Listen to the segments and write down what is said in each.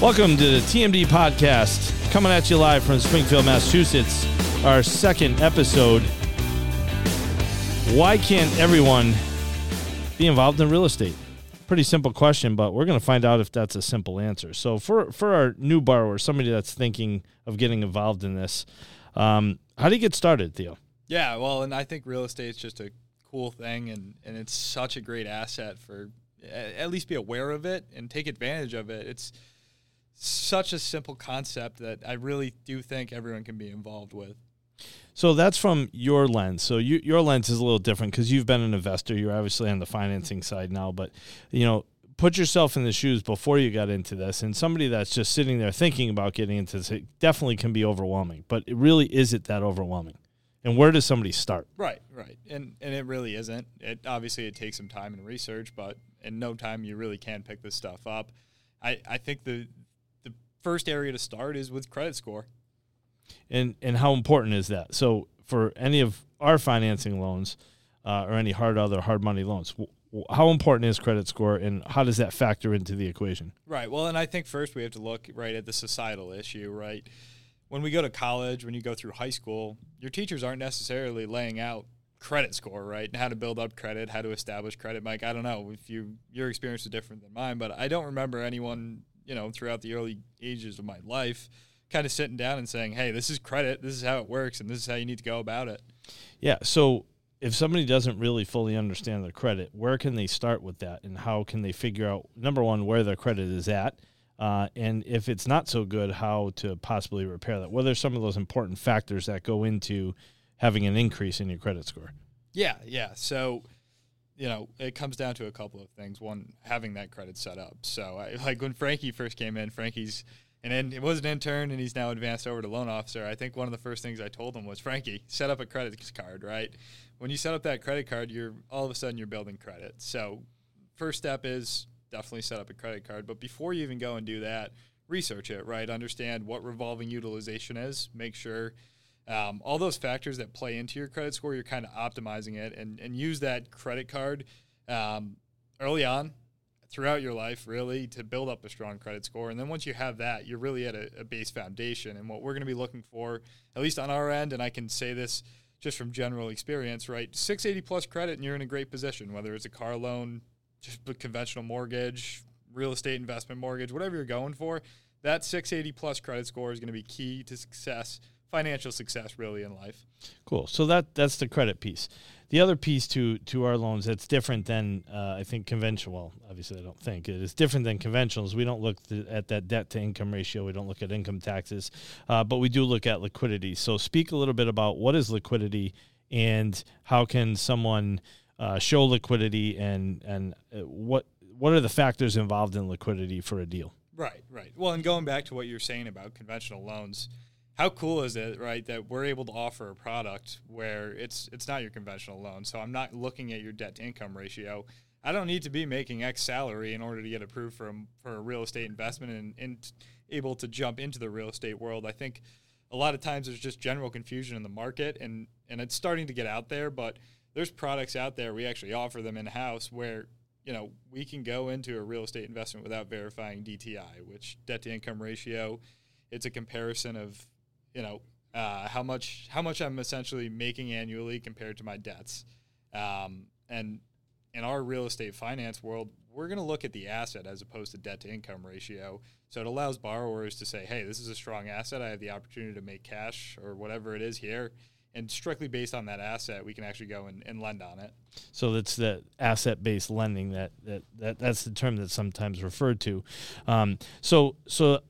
Welcome to the TMD podcast, coming at you live from Springfield, Massachusetts. Our second episode. Why can't everyone be involved in real estate? Pretty simple question, but we're going to find out if that's a simple answer. So, for for our new borrower, somebody that's thinking of getting involved in this, um, how do you get started, Theo? Yeah, well, and I think real estate is just a cool thing, and and it's such a great asset for at least be aware of it and take advantage of it. It's such a simple concept that I really do think everyone can be involved with. So that's from your lens. So you, your lens is a little different because you've been an investor. You're obviously on the financing side now, but you know, put yourself in the shoes before you got into this, and somebody that's just sitting there thinking about getting into this, it definitely can be overwhelming. But it really isn't that overwhelming. And where does somebody start? Right, right, and and it really isn't. It obviously it takes some time and research, but in no time you really can pick this stuff up. I I think the first area to start is with credit score. And and how important is that? So for any of our financing loans uh, or any hard other hard money loans, how important is credit score and how does that factor into the equation? Right. Well, and I think first we have to look right at the societal issue, right? When we go to college, when you go through high school, your teachers aren't necessarily laying out credit score, right? And how to build up credit, how to establish credit. Mike, I don't know if you your experience is different than mine, but I don't remember anyone you know, throughout the early ages of my life, kind of sitting down and saying, "Hey, this is credit. This is how it works, and this is how you need to go about it." Yeah. So if somebody doesn't really fully understand their credit, where can they start with that, and how can they figure out number one where their credit is at, uh, and if it's not so good, how to possibly repair that? What are some of those important factors that go into having an increase in your credit score? Yeah, yeah. So you know, it comes down to a couple of things. One, having that credit set up. So, I, like when Frankie first came in, Frankie's and it was an intern, and he's now advanced over to loan officer. I think one of the first things I told him was, Frankie, set up a credit card. Right, when you set up that credit card, you're all of a sudden you're building credit. So, first step is definitely set up a credit card. But before you even go and do that, research it. Right, understand what revolving utilization is. Make sure um, all those factors that play into your credit score, you're kind of optimizing it and, and use that credit card um, early on throughout your life, really, to build up a strong credit score. And then once you have that, you're really at a, a base foundation. And what we're going to be looking for, at least on our end, and I can say this just from general experience, right? 680 plus credit, and you're in a great position, whether it's a car loan, just a conventional mortgage, real estate investment mortgage, whatever you're going for. That 680 plus credit score is going to be key to success financial success really in life. Cool. So that that's the credit piece. The other piece to to our loans that's different than uh, I think conventional. Well, obviously I don't think it is different than conventionals. We don't look th- at that debt to income ratio. We don't look at income taxes, uh, but we do look at liquidity. So speak a little bit about what is liquidity and how can someone uh, show liquidity and and uh, what what are the factors involved in liquidity for a deal? Right, right. Well, and going back to what you're saying about conventional loans how cool is it, right, that we're able to offer a product where it's it's not your conventional loan. So I'm not looking at your debt to income ratio. I don't need to be making X salary in order to get approved for a, for a real estate investment and, and able to jump into the real estate world. I think a lot of times there's just general confusion in the market and and it's starting to get out there, but there's products out there we actually offer them in house where you know we can go into a real estate investment without verifying DTI, which debt to income ratio. It's a comparison of you know uh, how much how much I'm essentially making annually compared to my debts. Um, and in our real estate finance world, we're going to look at the asset as opposed to debt to income ratio. So it allows borrowers to say, "Hey, this is a strong asset. I have the opportunity to make cash or whatever it is here." And strictly based on that asset, we can actually go and, and lend on it. So that's the asset-based lending that, that, that that's the term that's sometimes referred to. Um, so so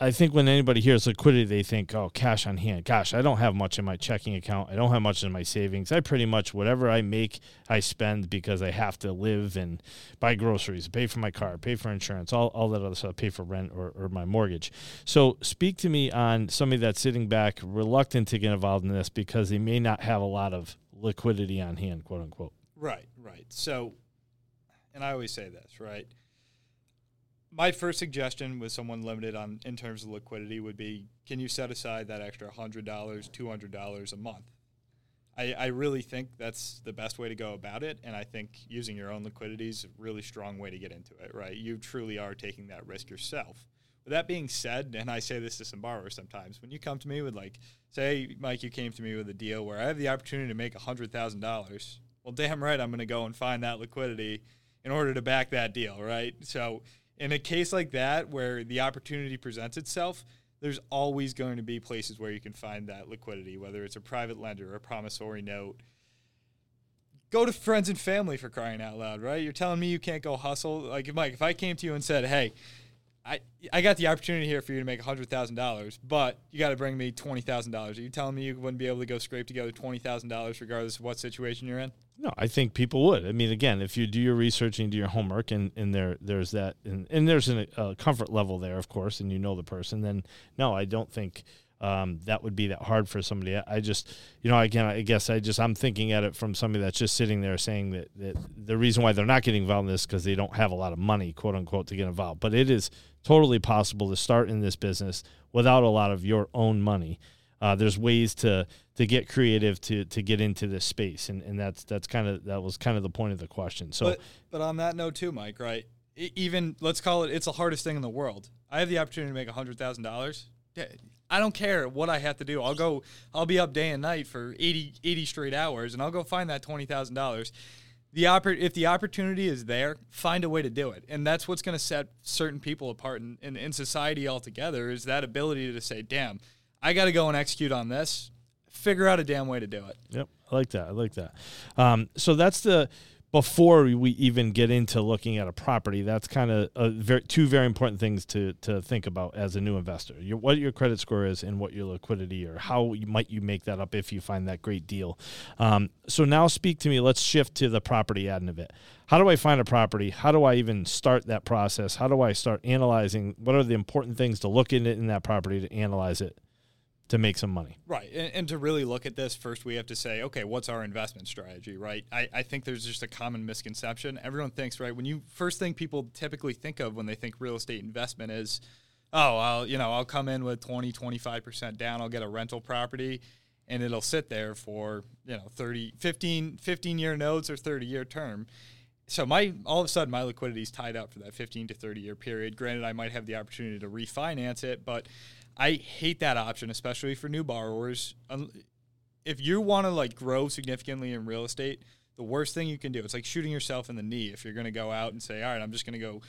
I think when anybody hears liquidity, they think, oh, cash on hand. Gosh, I don't have much in my checking account. I don't have much in my savings. I pretty much, whatever I make, I spend because I have to live and buy groceries, pay for my car, pay for insurance, all, all that other stuff, pay for rent or, or my mortgage. So speak to me on somebody that's sitting back, reluctant to get involved in this because they may not have a lot of liquidity on hand, quote unquote. Right, right. So, and I always say this, right? My first suggestion with someone limited on in terms of liquidity would be can you set aside that extra $100 $200 a month I, I really think that's the best way to go about it and i think using your own liquidity is a really strong way to get into it right you truly are taking that risk yourself with that being said, and I say this to some borrowers sometimes, when you come to me with like, say, Mike, you came to me with a deal where I have the opportunity to make hundred thousand dollars. Well, damn right, I'm going to go and find that liquidity in order to back that deal, right? So, in a case like that where the opportunity presents itself, there's always going to be places where you can find that liquidity, whether it's a private lender or a promissory note. Go to friends and family for crying out loud, right? You're telling me you can't go hustle. Like, Mike, if I came to you and said, hey, I, I got the opportunity here for you to make hundred thousand dollars, but you got to bring me twenty thousand dollars. Are you telling me you wouldn't be able to go scrape together twenty thousand dollars regardless of what situation you're in? No, I think people would. I mean, again, if you do your research and do your homework, and, and there there's that, and, and there's a comfort level there, of course, and you know the person, then no, I don't think um, that would be that hard for somebody. I just, you know, again, I guess I just I'm thinking at it from somebody that's just sitting there saying that, that the reason why they're not getting involved in this because they don't have a lot of money, quote unquote, to get involved. But it is totally possible to start in this business without a lot of your own money. Uh, there's ways to to get creative to to get into this space, and, and that's that's kind of that was kind of the point of the question. So, but, but on that note too, Mike, right? Even let's call it it's the hardest thing in the world. I have the opportunity to make hundred thousand dollars. I don't care what I have to do. I'll go. I'll be up day and night for 80, 80 straight hours, and I'll go find that twenty thousand dollars the oppor- if the opportunity is there, find a way to do it. And that's what's going to set certain people apart in, in, in, society altogether is that ability to say, damn, I got to go and execute on this. Figure out a damn way to do it. Yep. I like that. I like that. Um, so that's the before we even get into looking at a property, that's kind of two very important things to, to think about as a new investor. Your, what your credit score is and what your liquidity or how you, might you make that up if you find that great deal. Um, so now speak to me. Let's shift to the property end of it. How do I find a property? How do I even start that process? How do I start analyzing? What are the important things to look in in that property to analyze it? To make some money. Right. And, and, to really look at this, first we have to say, okay, what's our investment strategy, right? I, I think there's just a common misconception. Everyone thinks, right, when you first thing people typically think of when they think real estate investment is, oh, I'll, you know, I'll come in with 20, 25% down, I'll get a rental property and it'll sit there for, you know, 30, 15, 15 year notes or 30 year term. So my all of a sudden my liquidity is tied up for that 15 to 30 year period. Granted, I might have the opportunity to refinance it, but I hate that option, especially for new borrowers. If you want to like grow significantly in real estate, the worst thing you can do it's like shooting yourself in the knee if you're going to go out and say, all right, I'm just going to go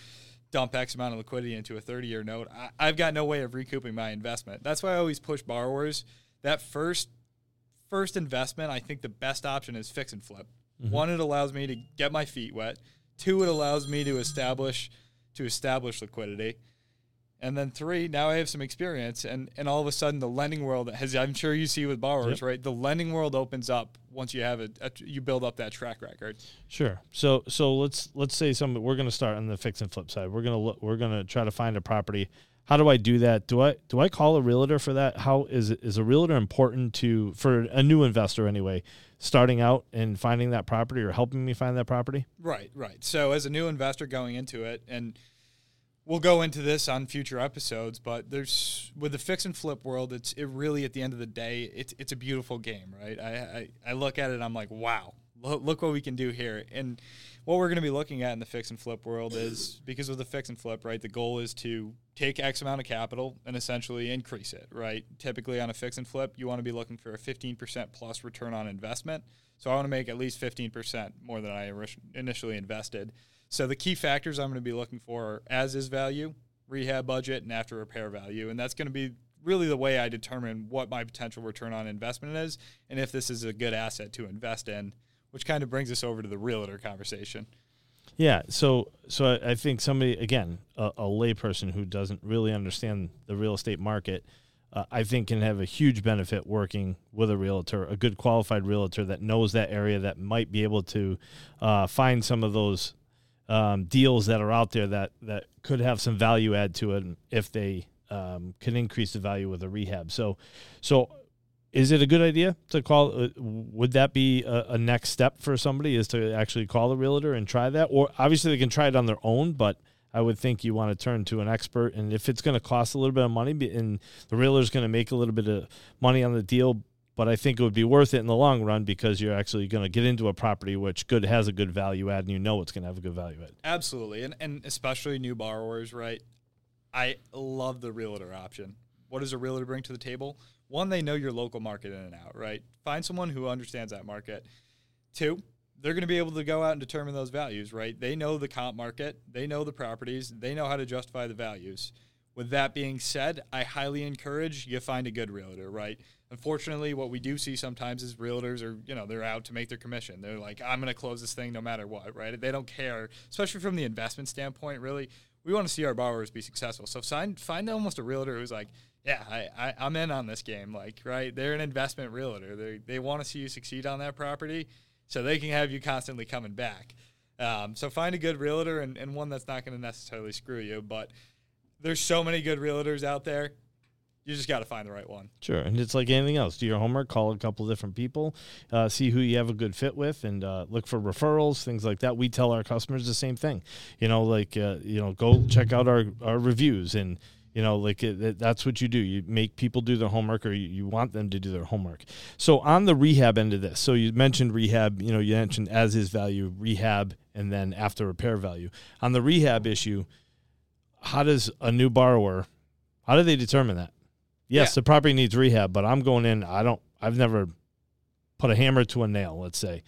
dump X amount of liquidity into a 30 year note. I, have got no way of recouping my investment. That's why I always push borrowers that first first investment. I think the best option is fix and flip. Mm-hmm. One, it allows me to get my feet wet. Two, it allows me to establish to establish liquidity. And then three, now I have some experience, and, and all of a sudden the lending world, as I'm sure you see with borrowers, yep. right? The lending world opens up once you have a, a, you build up that track record. Sure. So so let's let's say some we're going to start on the fix and flip side. We're gonna look, we're gonna try to find a property. How do I do that? Do I do I call a realtor for that? How is is a realtor important to for a new investor anyway? Starting out and finding that property or helping me find that property. Right. Right. So as a new investor going into it and we'll go into this on future episodes, but there's with the fix and flip world, it's it really at the end of the day, it's it's a beautiful game, right? I I, I look at it, I'm like, wow, look what we can do here, and what we're going to be looking at in the fix and flip world is because of the fix and flip, right? The goal is to take X amount of capital and essentially increase it, right? Typically on a fix and flip, you want to be looking for a 15% plus return on investment. So I want to make at least 15% more than I initially invested. So the key factors I'm going to be looking for are as is value, rehab budget, and after repair value. And that's going to be really the way I determine what my potential return on investment is and if this is a good asset to invest in, which kind of brings us over to the realtor conversation. Yeah, so so I think somebody again, a, a layperson who doesn't really understand the real estate market, uh, I think can have a huge benefit working with a realtor, a good qualified realtor that knows that area that might be able to uh, find some of those um, deals that are out there that that could have some value add to it if they um, can increase the value with a rehab. So, so is it a good idea to call? Uh, would that be a, a, next step for somebody? Is to actually call a realtor and try that, or obviously they can try it on their own, but I would think you want to turn to an expert. And if it's going to cost a little bit of money, and the realtor is going to make a little bit of money on the deal but I think it would be worth it in the long run because you're actually going to get into a property which good has a good value add, and you know it's going to have a good value add. Absolutely, and and especially new borrowers, right? I love the realtor option. What does a realtor bring to the table? One, they know your local market in and out, right? Find someone who understands that market. Two, they're going to be able to go out and determine those values, right? They know the comp market, they know the properties, they know how to justify the values. With that being said, I highly encourage you find a good realtor, right? Unfortunately, what we do see sometimes is realtors are, you know, they're out to make their commission. They're like, I'm going to close this thing no matter what, right? They don't care, especially from the investment standpoint, really. We want to see our borrowers be successful. So find, find almost a realtor who's like, yeah, I, I, I'm in on this game. Like, right? They're an investment realtor. They, they want to see you succeed on that property so they can have you constantly coming back. Um, so find a good realtor and, and one that's not going to necessarily screw you. But there's so many good realtors out there. You just got to find the right one. Sure, and it's like anything else. Do your homework, call a couple different people, uh, see who you have a good fit with, and uh, look for referrals, things like that. We tell our customers the same thing. You know, like uh, you know, go check out our our reviews and you know like it, that's what you do. You make people do their homework or you, you, want them to do their homework. So on the rehab end of this so you mentioned rehab you know you mentioned as is value rehab and then after repair value. On the rehab issue how does a new borrower how do they determine that? Yes yeah. the property needs rehab but i'm going in i don't i've never put a hammer to a nail let's say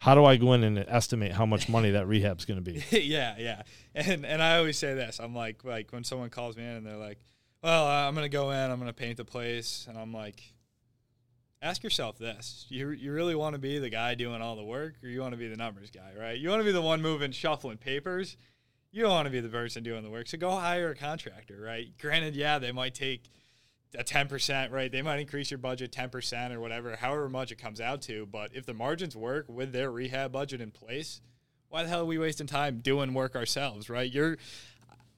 how do I go in and estimate how much money that rehab's going to be? yeah, yeah. And and I always say this. I'm like like when someone calls me in and they're like, "Well, I'm going to go in, I'm going to paint the place." And I'm like, ask yourself this. You you really want to be the guy doing all the work or you want to be the numbers guy, right? You want to be the one moving shuffling papers. You don't want to be the person doing the work. So go hire a contractor, right? Granted, yeah, they might take a 10%, right? They might increase your budget 10% or whatever, however much it comes out to. But if the margins work with their rehab budget in place, why the hell are we wasting time doing work ourselves, right? You're,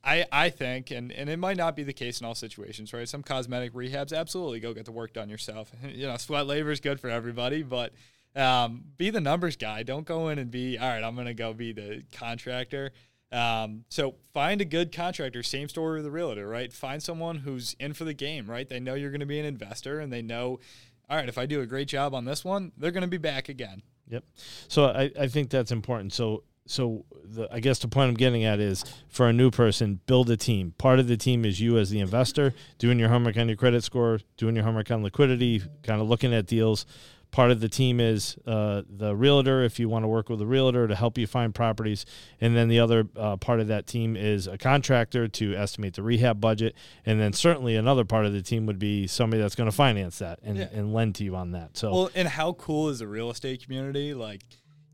I, I think, and, and it might not be the case in all situations, right? Some cosmetic rehabs, absolutely go get the work done yourself. you know, sweat labor is good for everybody, but um, be the numbers guy. Don't go in and be, all right, I'm going to go be the contractor. Um, so find a good contractor. Same story with the realtor, right? Find someone who's in for the game, right? They know you're going to be an investor, and they know, all right, if I do a great job on this one, they're going to be back again. Yep. So I, I think that's important. So so the, I guess the point I'm getting at is for a new person, build a team. Part of the team is you as the investor, doing your homework on your credit score, doing your homework on liquidity, kind of looking at deals part of the team is uh, the realtor if you want to work with a realtor to help you find properties. And then the other uh, part of that team is a contractor to estimate the rehab budget. And then certainly another part of the team would be somebody that's going to finance that and, yeah. and lend to you on that. So well and how cool is the real estate community? Like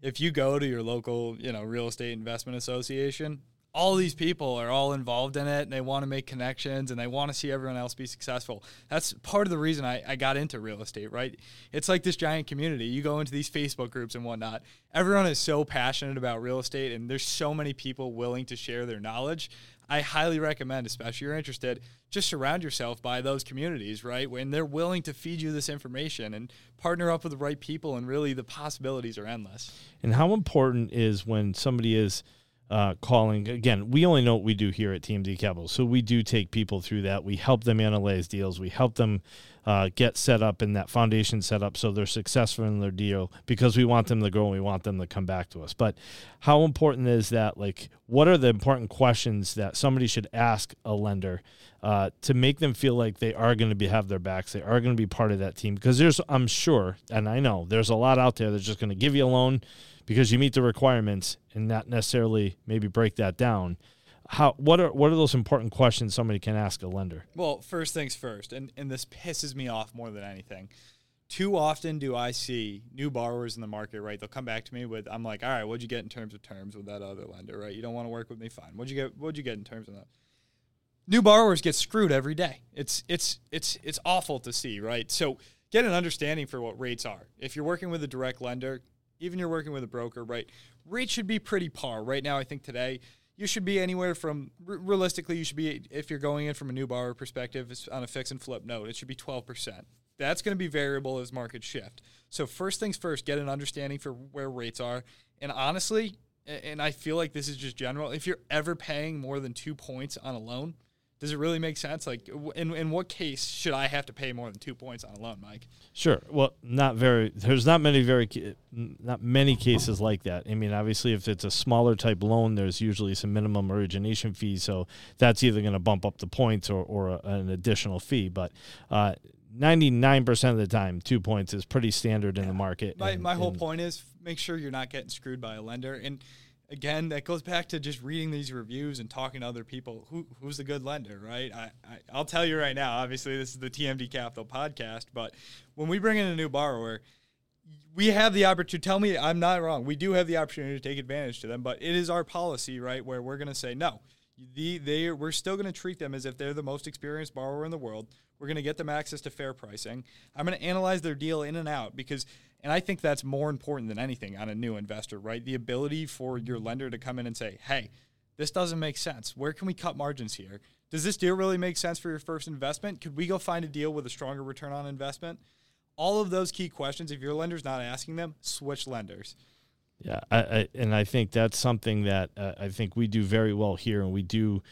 if you go to your local you know real estate investment association all these people are all involved in it and they want to make connections and they want to see everyone else be successful. That's part of the reason I, I got into real estate, right? It's like this giant community. You go into these Facebook groups and whatnot. Everyone is so passionate about real estate and there's so many people willing to share their knowledge. I highly recommend, especially if you're interested, just surround yourself by those communities, right? When they're willing to feed you this information and partner up with the right people, and really the possibilities are endless. And how important is when somebody is – uh, calling. Again, we only know what we do here at TMD Capital, so we do take people through that. We help them analyze deals. We help them uh, get set up in that foundation set up so they're successful in their deal because we want them to grow and we want them to come back to us. But how important is that? Like, what are the important questions that somebody should ask a lender uh, to make them feel like they are going to be have their backs, they are going to be part of that team? Because there's, I'm sure, and I know there's a lot out there that's just going to give you a loan because you meet the requirements and not necessarily maybe break that down. How what are what are those important questions somebody can ask a lender? Well, first things first, and, and this pisses me off more than anything. Too often do I see new borrowers in the market, right? They'll come back to me with, I'm like, all right, what'd you get in terms of terms with that other lender, right? You don't want to work with me, fine. What'd you get? What'd you get in terms of that? New borrowers get screwed every day. It's it's it's it's awful to see, right? So get an understanding for what rates are. If you're working with a direct lender, even you're working with a broker, right? Rate should be pretty par. Right now, I think today you should be anywhere from realistically, you should be if you're going in from a new borrower perspective on a fix and flip note, it should be 12%. That's going to be variable as markets shift. So first things first, get an understanding for where rates are. And honestly, and I feel like this is just general, if you're ever paying more than two points on a loan, does it really make sense? Like, in, in what case should I have to pay more than two points on a loan, Mike? Sure. Well, not very. There's not many very not many cases like that. I mean, obviously, if it's a smaller type loan, there's usually some minimum origination fees, so that's either going to bump up the points or or a, an additional fee. But uh, 99% of the time, two points is pretty standard in the market. My, and, my whole point is make sure you're not getting screwed by a lender. And again, that goes back to just reading these reviews and talking to other people. Who who's a good lender, right? I, I I'll tell you right now. Obviously, this is the TMD Capital podcast, but when we bring in a new borrower, we have the opportunity. Tell me I'm not wrong. We do have the opportunity to take advantage to them, but it is our policy, right, where we're going to say no. The they we're still going to treat them as if they're the most experienced borrower in the world. We're going to get them access to fair pricing. I'm going to analyze their deal in and out because and I think that's more important than anything on a new investor, right? The ability for your lender to come in and say, hey, this doesn't make sense. Where can we cut margins here? Does this deal really make sense for your first investment? Could we go find a deal with a stronger return on investment? All of those key questions, if your lender's not asking them, switch lenders. Yeah, I, I, and I think that's something that uh, I think we do very well here, and we do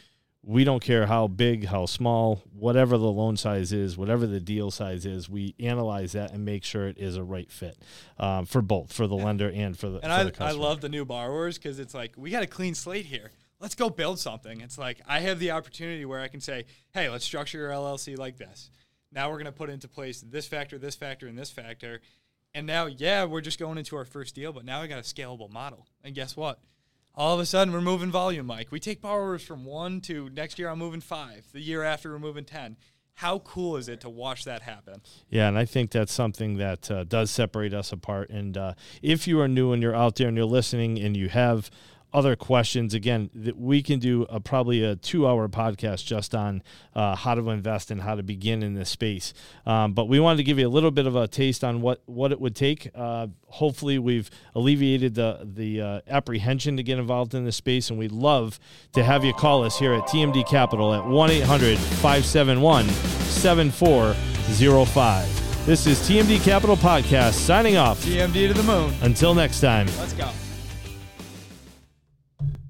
we don't care how big, how small, whatever the loan size is, whatever the deal size is, we analyze that and make sure it is a right fit um, for both, for the lender and for the. And for I, the I love the new borrowers because it's like we got a clean slate here. Let's go build something. It's like I have the opportunity where I can say, "Hey, let's structure your LLC like this." Now we're going to put into place this factor, this factor, and this factor. And now, yeah, we're just going into our first deal, but now we got a scalable model. And guess what? all of a sudden we're moving volume, Mike. We take borrowers from one to next year I'm moving five. The year after we're moving ten. How cool is it to watch that happen? Yeah, and I think that's something that uh, does separate us apart. And uh, if you are new and you're out there and you're listening and you have other questions, again, that we can do a, probably a two-hour podcast just on uh, how to invest and how to begin in this space. Um, but we wanted to give you a little bit of a taste on what what it would take. Uh, hopefully, we've alleviated the the uh, apprehension to get involved in this space, and we'd love to have you call us here at TMD Capital at 1 800 571 7405. This is TMD Capital Podcast signing off. TMD to the moon. Until next time. Let's go.